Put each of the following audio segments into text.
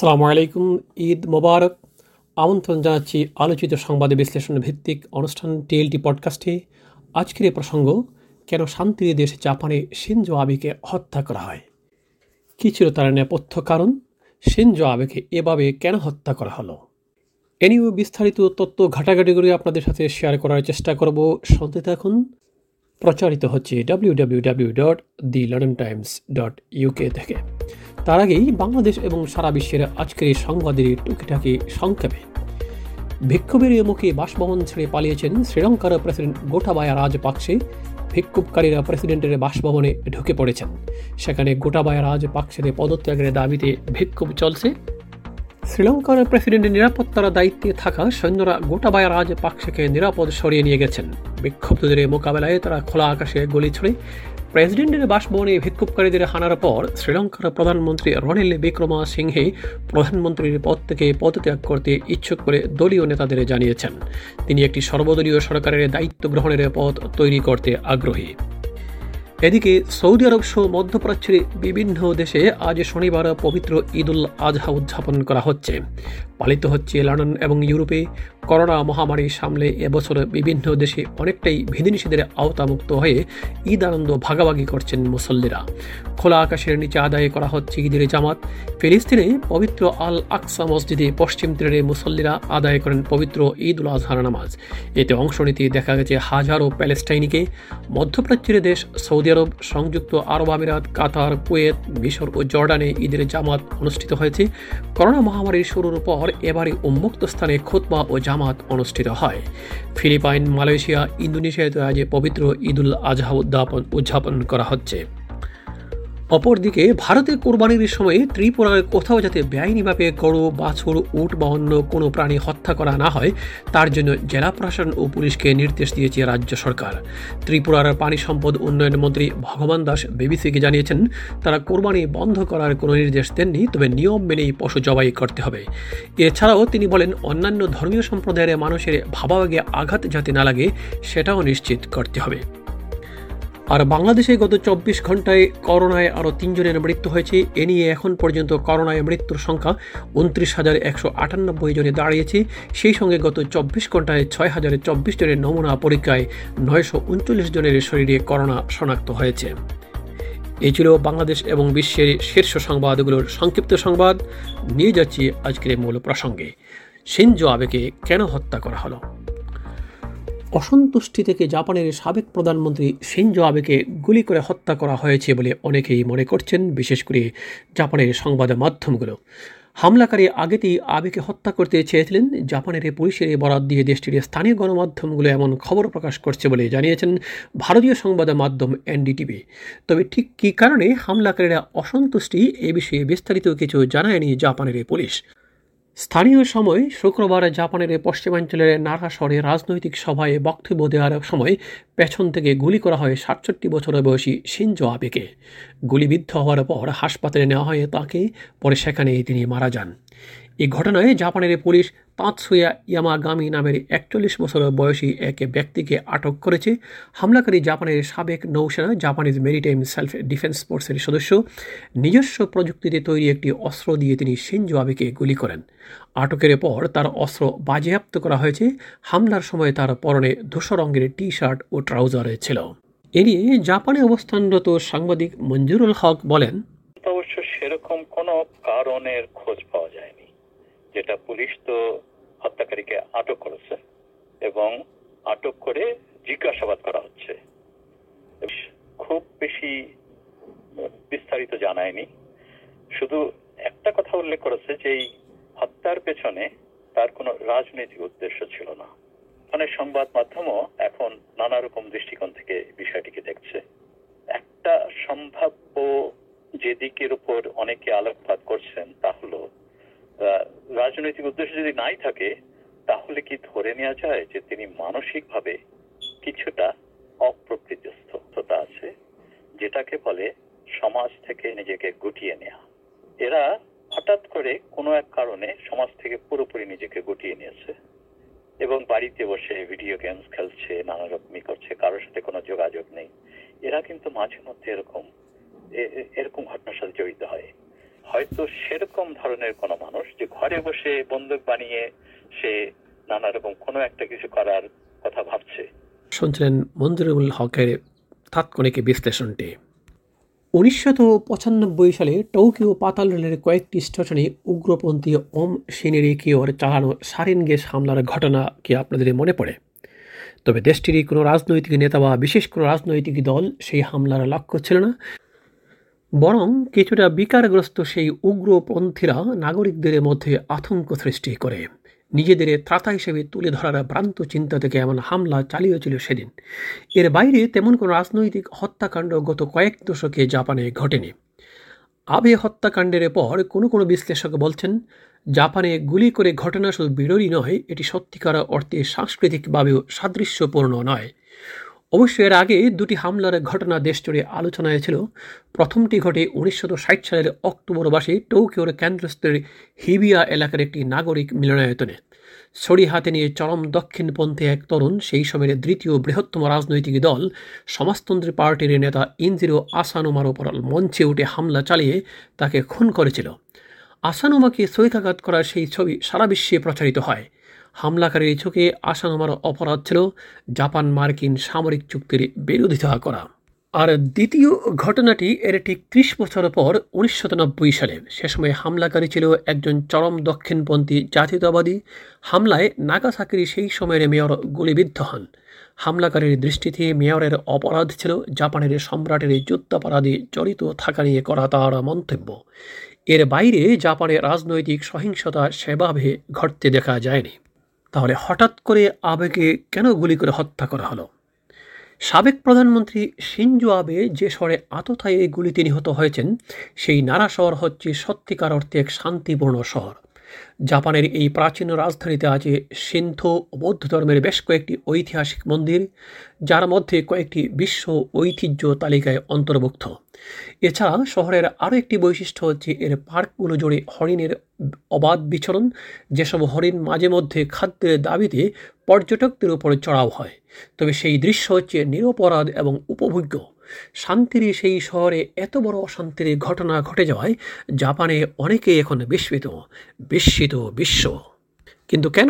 আসসালামু আলাইকুম, ঈদ মোবারক। আমন্ত্রণ জানাচ্ছি আলোচিত সংবাদে বিশ্লেষণ ভিত্তিক অনুষ্ঠান টিএলটি পডকাস্টে। আজকের এ প্রসঙ্গ, কেন শান্তির দেশ জাপানে সিনজো আবেকে হত্যা করা হয়? কী ছিল তার নেপথ্য কারণ? সিনজো আবেকে এভাবে কেন হত্যা করা হলো? এ নিয়েও বিস্তারিত তথ্য ঘাটাঘাটি করে আপনাদের সাথে শেয়ার করার চেষ্টা করব। শুনতে থাকুন। প্রচারিত হচ্ছে W W W dot the London Times dot UK থেকে। তার আগেই বাংলাদেশ এবং সারা বিশ্বের আজকের এই সংবাদের টুকিটাকি সংক্ষেপে। বিক্ষোভের মুখে বাসভবন ছেড়ে পালিয়েছেন শ্রীলঙ্কার প্রেসিডেন্ট গোটাবায়া রাজপাকসে বিক্ষোভকারীরা প্রেসিডেন্টের বাসভবনে ঢুকে পড়েছেন। সেখানে গোটাবায়া রাজপাকসের পদত্যাগের দাবিতে বিক্ষোভ চলছে। শ্রীলঙ্কার প্রেসিডেন্টের নিরাপত্তার দায়িত্বে থাকা সৈন্যরা গোটাবায়া রাজপাকসেকে নিরাপদ সরিয়ে নিয়ে গেছেন। বিক্ষুব্ধদের মোকাবেলায় তারা খোলা আকাশে গুলি ছড়ে প্রেসিডেন্টের বাসভবনে বিক্ষোভকারীদের হানার পর শ্রীলঙ্কার প্রধানমন্ত্রী রনিল বিক্রমা সিংহে প্রধানমন্ত্রীর পদ থেকে পদত্যাগ করতে ইচ্ছুক করে দলীয় নেতাদের জানিয়েছেন। তিনি একটি সর্বদলীয় সরকারের দায়িত্ব গ্রহণের পথ তৈরি করতে আগ্রহী। এদিকে সৌদি আরব সহ মধ্যপ্রাচ্যের বিভিন্ন দেশে আজ শনিবার পবিত্র ঈদুল আজহা উদযাপন করা হচ্ছে। পালিত হচ্ছে লন্ডন এবং ইউরোপে করোনা মহামারী সামলে এবছর বিভিন্ন দেশে অনেকটাই বিধিনিষেধের আওতামুক্ত হয়ে ঈদ আনন্দ ভাগাভাগি করছেন মুসল্লিরা। খোলা আকাশের নিচে আদায় করা হচ্ছে ঈদের জামাত। ফিলিস্তিনে পবিত্র আল আকসা মসজিদে পশ্চিম তীরে মুসল্লিরা আদায় করেন পবিত্র ঈদ উল আজহার নামাজ। এতে অংশ নিতে দেখা গেছে হাজারো প্যালেস্টাইনিকে মধ্যপ্রাচ্যের দেশ সৌদি আরব, সংযুক্ত আরব আমিরাত, কাতার, কুয়েত, মিশর ও জর্ডানে ঈদের জামাত অনুষ্ঠিত হয়েছে। করোনা মহামারীর শুরুর পর এবারে উন্মুক্ত স্থানে খোতবা ও জামাত অনুষ্ঠিত হয়। ফিলিপাইন, মালয়েশিয়া ইন্দোনেশিয়াতে আজ পবিত্র ঈদুল আজহা উদ্যাপন উদযাপন করা হচ্ছে। অপরদিকে ভারতে কোরবানির সময় ত্রিপুরার কোথাও যাতে বেআইনিভাবে গরু, বাছুর, উট বা অন্য কোনো প্রাণী হত্যা করা না হয়, তার জন্য জেলা প্রশাসন ও পুলিশকে নির্দেশ দিয়েছে রাজ্য সরকার। ত্রিপুরার পানি সম্পদ উন্নয়ন মন্ত্রী ভগবান দাস বিবিসিকে জানিয়েছেন, তারা কোরবানি বন্ধ করার কোনো নির্দেশ দেননি, তবে নিয়ম মেনেই পশু জবাই করতে হবে। এছাড়াও তিনি বলেন, অন্যান্য ধর্মীয় সম্প্রদায়ের মানুষের ভাবাবেগে আঘাত যাতে না লাগে, সেটাও নিশ্চিত করতে হবে। আর বাংলাদেশে গত চব্বিশ ঘন্টায় করোনায় আরও তিনজনের মৃত্যু হয়েছে। এ নিয়ে এখন পর্যন্ত করোনায় মৃত্যুর সংখ্যা উনত্রিশ হাজার একশো আটানব্বই জনে দাঁড়িয়েছে। সেই সঙ্গে গত চব্বিশ ঘন্টায় ছয় হাজার চব্বিশ জনের নমুনা পরীক্ষায় নয়শো উনচল্লিশ জনের শরীরে করোনা শনাক্ত হয়েছে। এই ছিল বাংলাদেশ এবং বিশ্বের শীর্ষ সংবাদগুলোর সংক্ষিপ্ত সংবাদ। নিয়ে যাচ্ছি আজকের মূল প্রসঙ্গে। সিনজো আবেকে কেন হত্যা করা হলো? অসন্তুষ্টি থেকে জাপানের সাবেক প্রধানমন্ত্রী সিনজো আবেকে গুলি করে হত্যা করা হয়েছে বলে অনেকেই মনে করছেন, বিশেষ করে জাপানের সংবাদ মাধ্যমগুলো। হামলাকারী আগেতেই আবেকে হত্যা করতে চেয়েছিলেন। জাপানের পুলিশের বরাদ দিয়ে দেশটির স্থানীয় গণমাধ্যমগুলো এমন খবর প্রকাশ করছে বলে জানিয়েছেন ভারতীয় সংবাদ মাধ্যম এনডিটিভি। তবে ঠিক কী কারণে হামলাকারীরা অসন্তুষ্টি, এ বিষয়ে বিস্তারিত কিছু জানায়নি জাপানের পুলিশ। স্থানীয় সময় শুক্রবার জাপানের পশ্চিমাঞ্চলের নারা শহরে রাজনৈতিক সভায় বক্তব্য দেওয়ার সময় পেছন থেকে গুলি করা হয় সাতষট্টি বছর বয়সী সিনজো আবেকে। গুলিবিদ্ধ হওয়ার পর হাসপাতালে নেওয়া হয় তাকে, পরে সেখানেই তিনি মারা যান। এই ঘটনায় জাপানের পুলিশ তাঁতসুয়া ইয়ামাগামি নামের একচল্লিশ বছর বয়সী এক ব্যক্তিকে আটক করেছে। হামলাকারী জাপানের সাবেক নৌসেনা জাপানিজ মেরিটাইম সেলফ ডিফেন্স ফোর্সের সদস্য। নিজস্ব প্রযুক্তিতে তৈরি একটি অস্ত্র দিয়ে তিনি সিনজো আবেকে গুলি করেন। আটকের পর তার অস্ত্র বাজেয়াপ্ত করা হয়েছে। হামলার সময় তার পরনে ধূসর রঙের টি শার্ট ও ট্রাউজার ছিল। এ নিয়ে জাপানে অবস্থানরত সাংবাদিক মঞ্জুরুল হক বলেন, অবশ্য সেরকম কোনো কারণের খোঁজ পাওয়া যায়নি। যেটা পুলিশ তো হত্যাকারীকে আটক করেছে এবং আটক করে জিজ্ঞাসাবাদ করা হচ্ছে। খুব বেশি বিস্তারিত জানায়নি। শুধু একটা কথা উল্লেখ করেছে যে এই হত্যার পেছনে তার কোনো রাজনৈতিক উদ্দেশ্য ছিল না। অনেক সংবাদ মাধ্যমও এখন নানা রকম দৃষ্টিকোণ থেকে বিষয়টিকে দেখছে। একটা সম্ভাব্য যে দিকের উপর অনেকে আলোকপাত করছেন তা হলো রাজনৈতিক উদ্দেশ্য যদি নাই থাকে, তাহলে কি ধরে নেওয়া যায় যে তিনি মানসিকভাবে কিছুটা অপ্রকৃতিস্থতা আছে, যেটাকে বলে সমাজ থেকে নিজেকে গুটিয়ে নেওয়া এরা হঠাৎ করে কোনো এক কারণে সমাজ থেকে পুরোপুরি নিজেকে গুটিয়ে নিয়েছে এবং বাড়িতে বসে ভিডিও গেমস খেলছে নানা রকমই করছে, কারোর সাথে কোনো যোগাযোগ নেই। এরা কিন্তু মাঝে মধ্যে এরকম এরকম ঘটনার সাথে জড়িত হয়। হয়তো সেরকম ধরনের কোনো মানুষ যে ঘরে বসে বন্দুক বানিয়ে সে নানা রকম কোনো একটা কিছু করার কথা ভাবছে। শুনছিলেন মঞ্জুরুল হকের তাৎক্ষণিক বিশ্লেষণটি। উনিশশো পঁচানব্বই সালে টোকিও পাতাল রেলের কয়েকটি স্টেশনে উগ্রপন্থী ওম কিওর চালানো সারিন গ্যাস হামলার ঘটনা কি আপনাদের মনে পড়ে? তবে দেশটির কোনো রাজনৈতিক নেতা বা বিশেষ কোনো রাজনৈতিক দল সেই হামলার লক্ষ্য ছিল না। বরং কিছুটা বিকারগ্রস্ত সেই উগ্রপন্থীরা নাগরিকদের মধ্যে আতঙ্ক সৃষ্টি করে। নিজেদের ত্রাতা হিসেবে তুলে ধরার ভ্রান্ত চিন্তা থেকে এমন হামলা চালিয়েছিল সেদিন। এর বাইরে তেমন কোনো রাজনৈতিক হত্যাকাণ্ড গত কয়েক দশকে জাপানে ঘটেনি। আবে হত্যাকাণ্ডের পর কোনো কোনো বিশ্লেষক বলছেন, জাপানে গুলি করে ঘটনা শুধু বিরোধী নয়, এটি সত্যিকার অর্থে সাংস্কৃতিকভাবেও সাদৃশ্যপূর্ণ নয়। অবশ্য এর আগে দুটি হামলার ঘটনা দেশ জুড়ে আলোচনায় ছিল। প্রথমটি ঘটে উনিশশো ষাট সালের অক্টোবর মাসে টোকিওর কেন্দ্রস্থলের হিবিয়া এলাকার একটি নাগরিক মিলনায়তনে। ছড়ি হাতে নিয়ে চরম দক্ষিণপন্থী এক তরুণ, সেই সময়ের দ্বিতীয় বৃহত্তম রাজনৈতিক দল, সমাজতন্ত্রী পার্টির নেতা ইনজিরো আসানুমার ওপর মঞ্চে উঠে হামলা চালিয়ে তাকে খুন করেছিল। আসানুমাকে সৈকাঘাত করার সেই ছবি সারা বিশ্বে প্রচারিত হয়। হামলাকারীর চোখে আসানুমার অপরাধ ছিল জাপান মার্কিন সামরিক চুক্তির বিরোধিতা করা। আর দ্বিতীয় ঘটনাটি এর ঠিক ত্রিশ বছর পর উনিশশো নব্বই সালে। সে সময় হামলাকারী ছিল একজন চরম দক্ষিণপন্থী জাতীয়তাবাদী। হামলায় নাগাসাকির সেই সময়ের মেয়র গুলিবিদ্ধ হন। হামলাকারীর দৃষ্টিতে মেয়রের অপরাধ ছিল জাপানের সম্রাটের যুদ্ধাপরাধে জড়িত থাকা নিয়ে করা তার মন্তব্য। এর বাইরে জাপানের রাজনৈতিক সহিংসতা সেভাবে ঘটতে দেখা যায়নি। তাহলে হঠাৎ করে আবেগে কেন গুলি করে হত্যা করা হলো? সাবেক প্রধানমন্ত্রী সিনজো আবে যে শহরে আততায়ী গুলিতে নিহত হয়েছেন, সেই নারা শহর হচ্ছে সত্যিকার অর্থে এক শান্তিপূর্ণ শহর। জাপানের এই প্রাচীন রাজধানীতে আছে সিন্ধু বৌদ্ধ ধর্মের বেশ কয়েকটি ঐতিহাসিক মন্দির, যার মধ্যে কয়েকটি বিশ্ব ঐতিহ্য তালিকায় অন্তর্ভুক্ত। এছাড়া শহরের আরও একটি বৈশিষ্ট্য হচ্ছে এর পার্কগুলো জুড়ে হরিণের অবাধ বিচরণ, যেসব হরিণ মাঝে মধ্যে খাদ্যের দাবিতে পর্যটকদের উপরে চড়াও হয়। তবে সেই দৃশ্য হচ্ছে নিরপরাধ এবং উপভোগ্য। শান্তির সেই শহরে এত বড় অশান্তির ঘটনা ঘটে যাওয়ায় জাপানে অনেকেই এখন বিস্মিত বিস্মিত বিশ্ব। কিন্তু কেন?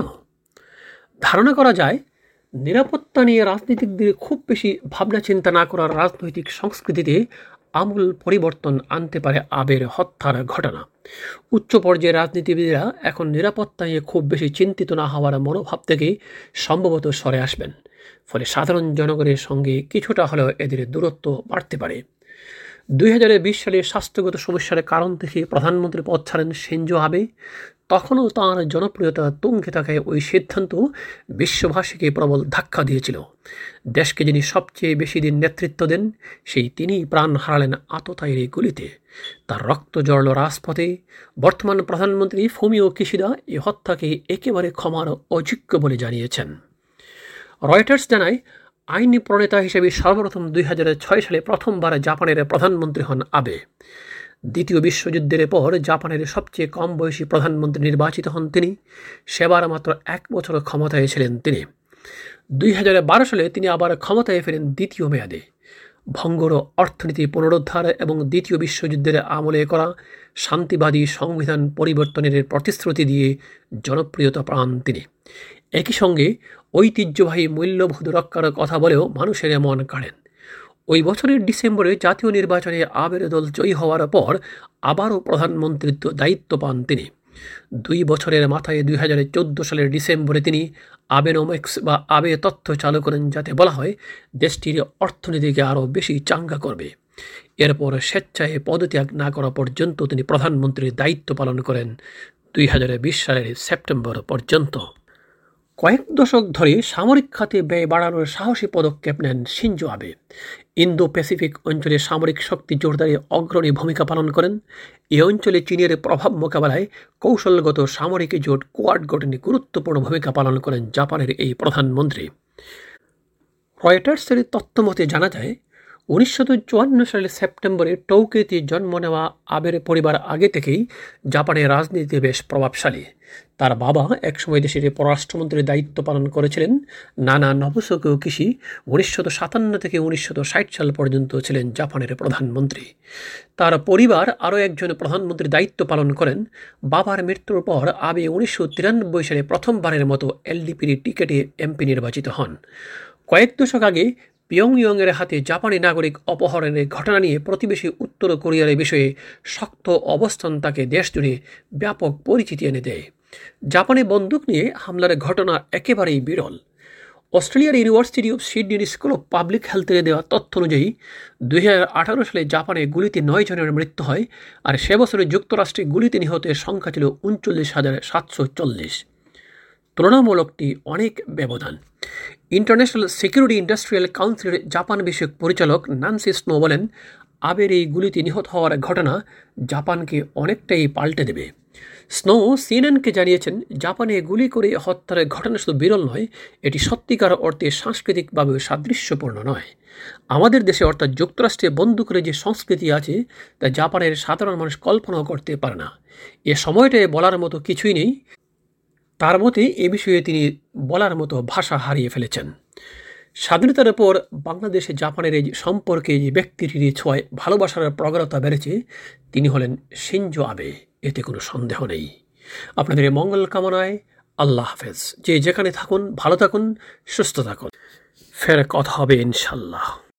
ধারণা করা যায়, নিরাপত্তা নিয়ে রাজনীতিকদের খুব বেশি ভাবনা চিন্তা না করার রাজনৈতিক সংস্কৃতিতে আমূল পরিবর্তন আনতে পারে আবের হত্যার ঘটনা। উচ্চ পর্যায়ের রাজনীতিবিদরা এখন নিরাপত্তা নিয়ে খুব বেশি চিন্তিত না হওয়ার মনোভাব থেকে সম্ভবত সরে আসবেন। ফলে সাধারণ জনগণের সঙ্গে কিছুটা হলেও এদের দূরত্ব বাড়তে পারে। দুই হাজার বিশ সালে স্বাস্থ্যগত সমস্যার কারণ থেকে প্রধানমন্ত্রী পদ ছাড়েন সেঞ্জো আবে। তখনও তাঁর জনপ্রিয়তা তুঙ্গে থাকায় ওই সিদ্ধান্ত বিশ্ববাসীকে প্রবল ধাক্কা দিয়েছিল। দেশকে যিনি সবচেয়ে বেশি দিন নেতৃত্ব দেন, সেই তিনিই প্রাণ হারালেন আততায়ীর গুলিতে। তার রক্ত জড়ল রাজপথে। বর্তমান প্রধানমন্ত্রী ফুমিও কিশিদা এ হত্যাকে একেবারে ক্ষমার অযোগ্য বলে জানিয়েছেন। রয়টার্স জানায়, আইনি প্রণেতা হিসেবে সর্বপ্রথম দুই হাজার ছয় সালে প্রথমবার জাপানের প্রধানমন্ত্রী হন আবে। দ্বিতীয় বিশ্বযুদ্ধের পর জাপানের সবচেয়ে কম বয়সী প্রধানমন্ত্রী নির্বাচিত হন তিনি। সেবার মাত্র এক বছর ক্ষমতায় ছিলেন তিনি। দুই হাজার বারো সালে তিনি আবার ক্ষমতায় ফেরেন দ্বিতীয় মেয়াদে। ভঙ্গর অর্থনীতি পুনরুদ্ধার এবং দ্বিতীয় বিশ্বযুদ্ধের আমলে করা শান্তিবাদী সংবিধান পরিবর্তনের প্রতিশ্রুতি দিয়ে জনপ্রিয়তা পান তিনি। একই সঙ্গে ঐতিহ্যবাহী মূল্যবোধ রক্ষার কথা বলেও মানুষের মন কাড়েন। ওই বছরের ডিসেম্বরে জাতীয় নির্বাচনে আবের দল জয়ী হওয়ার পর আবারও প্রধানমন্ত্রিত্ব দায়িত্ব পান তিনি। দুই বছরের মাথায় দুই হাজার চোদ্দ সালের ডিসেম্বরে তিনি আবেনোমিক্স বা আবে তথ্য চালু করেন যাতে বলা হয়, দেশটির অর্থনীতিকে আরও বেশি চাঙ্গা করবে। এরপর স্বেচ্ছায় পদত্যাগ না করা পর্যন্ত তিনি প্রধানমন্ত্রীর দায়িত্ব পালন করেন দুই হাজার বিশ সালের সেপ্টেম্বর পর্যন্ত। কয়েক দশক ধরে সামরিক খাতে ব্যয় বাড়ানোর সাহসী পদক্ষেপ নেন সিনজো আবে। ইন্দো প্যাসিফিক অঞ্চলে সামরিক শক্তি জোরদারে অগ্রণী ভূমিকা পালন করেন। এ অঞ্চলে চীনের প্রভাব মোকাবেলায় কৌশলগত সামরিক জোট কোয়াড গঠনে গুরুত্বপূর্ণ ভূমিকা পালন করেন জাপানের এই প্রধানমন্ত্রী। রয়টার্সের তথ্য মতে জানা যায় উনিশশো চুয়ান্ন সালের সেপ্টেম্বরে টৌকেতে জন্ম নেওয়া আবের পরিবার আগে থেকেই জাপানের রাজনীতিতে বেশ প্রভাবশালী। তার বাবা একসময় দেশের পররাষ্ট্রমন্ত্রীর দায়িত্ব পালন করেছিলেন। নানা নবসকেও কৃষি উনিশশো সাতান্ন থেকে উনিশশো ষাট সাল পর্যন্ত ছিলেন জাপানের প্রধানমন্ত্রী। তার পরিবার আরও একজন প্রধানমন্ত্রীর দায়িত্ব পালন করেন। বাবার মৃত্যুর পর আবে উনিশশো তিরানব্বই সালে প্রথমবারের মতো এলডিপির টিকেটে এমপি নির্বাচিত হন। কয়েক দশক আগে পিয়ংইয়ংয়ের হাতে জাপানি নাগরিক অপহরণের ঘটনা নিয়ে প্রতিবেশী উত্তর কোরিয়ার বিষয়ে শক্ত অবস্থান তাকে দেশ জুড়ে ব্যাপক পরিচিতি এনে দেয়। জাপানে বন্দুক নিয়ে হামলার ঘটনা একেবারেই বিরল। অস্ট্রেলিয়ার ইউনিভার্সিটি অফ সিডনির স্কুল অফ পাবলিক হেলথের দেওয়া তথ্য অনুযায়ী, দুই হাজার আঠারো সালে জাপানে গুলিতে নয় জনের মৃত্যু হয়, আর সে বছরে যুক্তরাষ্ট্রে গুলিতে নিহতের সংখ্যা ছিল উনচল্লিশ হাজার সাতশো চল্লিশ। তুলনামূলকটি অনেক ব্যবধান। ইন্টারন্যাশনাল সিকিউরিটি ইন্ডাস্ট্রিয়াল কাউন্সিলের জাপান বিষয়ক পরিচালক নানসি স্নো বলেন, আবের এই গুলিতে নিহত হওয়ার ঘটনা জাপানকে অনেকটাই পাল্টে দেবে। স্নো সিএনএনকে জানিয়েছেন, জাপানে গুলি করে হত্যার ঘটনা শুধু বিরল নয়, এটি সত্যিকার অর্থে সাংস্কৃতিকভাবে সাদৃশ্যপূর্ণ নয়। আমাদের দেশে অর্থাৎ যুক্তরাষ্ট্রে বন্দুকের যে সংস্কৃতি আছে, তা জাপানের সাধারণ মানুষ কল্পনাও করতে পারে না। এ সময়টায় বলার মতো কিছুই নেই। তার মতে এ বিষয়ে তিনি বলার মতো ভাষা হারিয়ে ফেলেছেন। স্বাধীনতার পর বাংলাদেশে জাপানের এই সম্পর্কে যে ব্যক্তিটির ছোঁয়ায় ভালোবাসার প্রগাঢ়তা বেড়েছে, তিনি হলেন সিঞ্জো আবে। এতে কোনো সন্দেহ নেই। আপনাদের মঙ্গল কামনায় আল্লাহ হাফেজ। যে যেখানে থাকুন, ভালো থাকুন, সুস্থ থাকুন। ফের কথা হবে ইনশাল্লাহ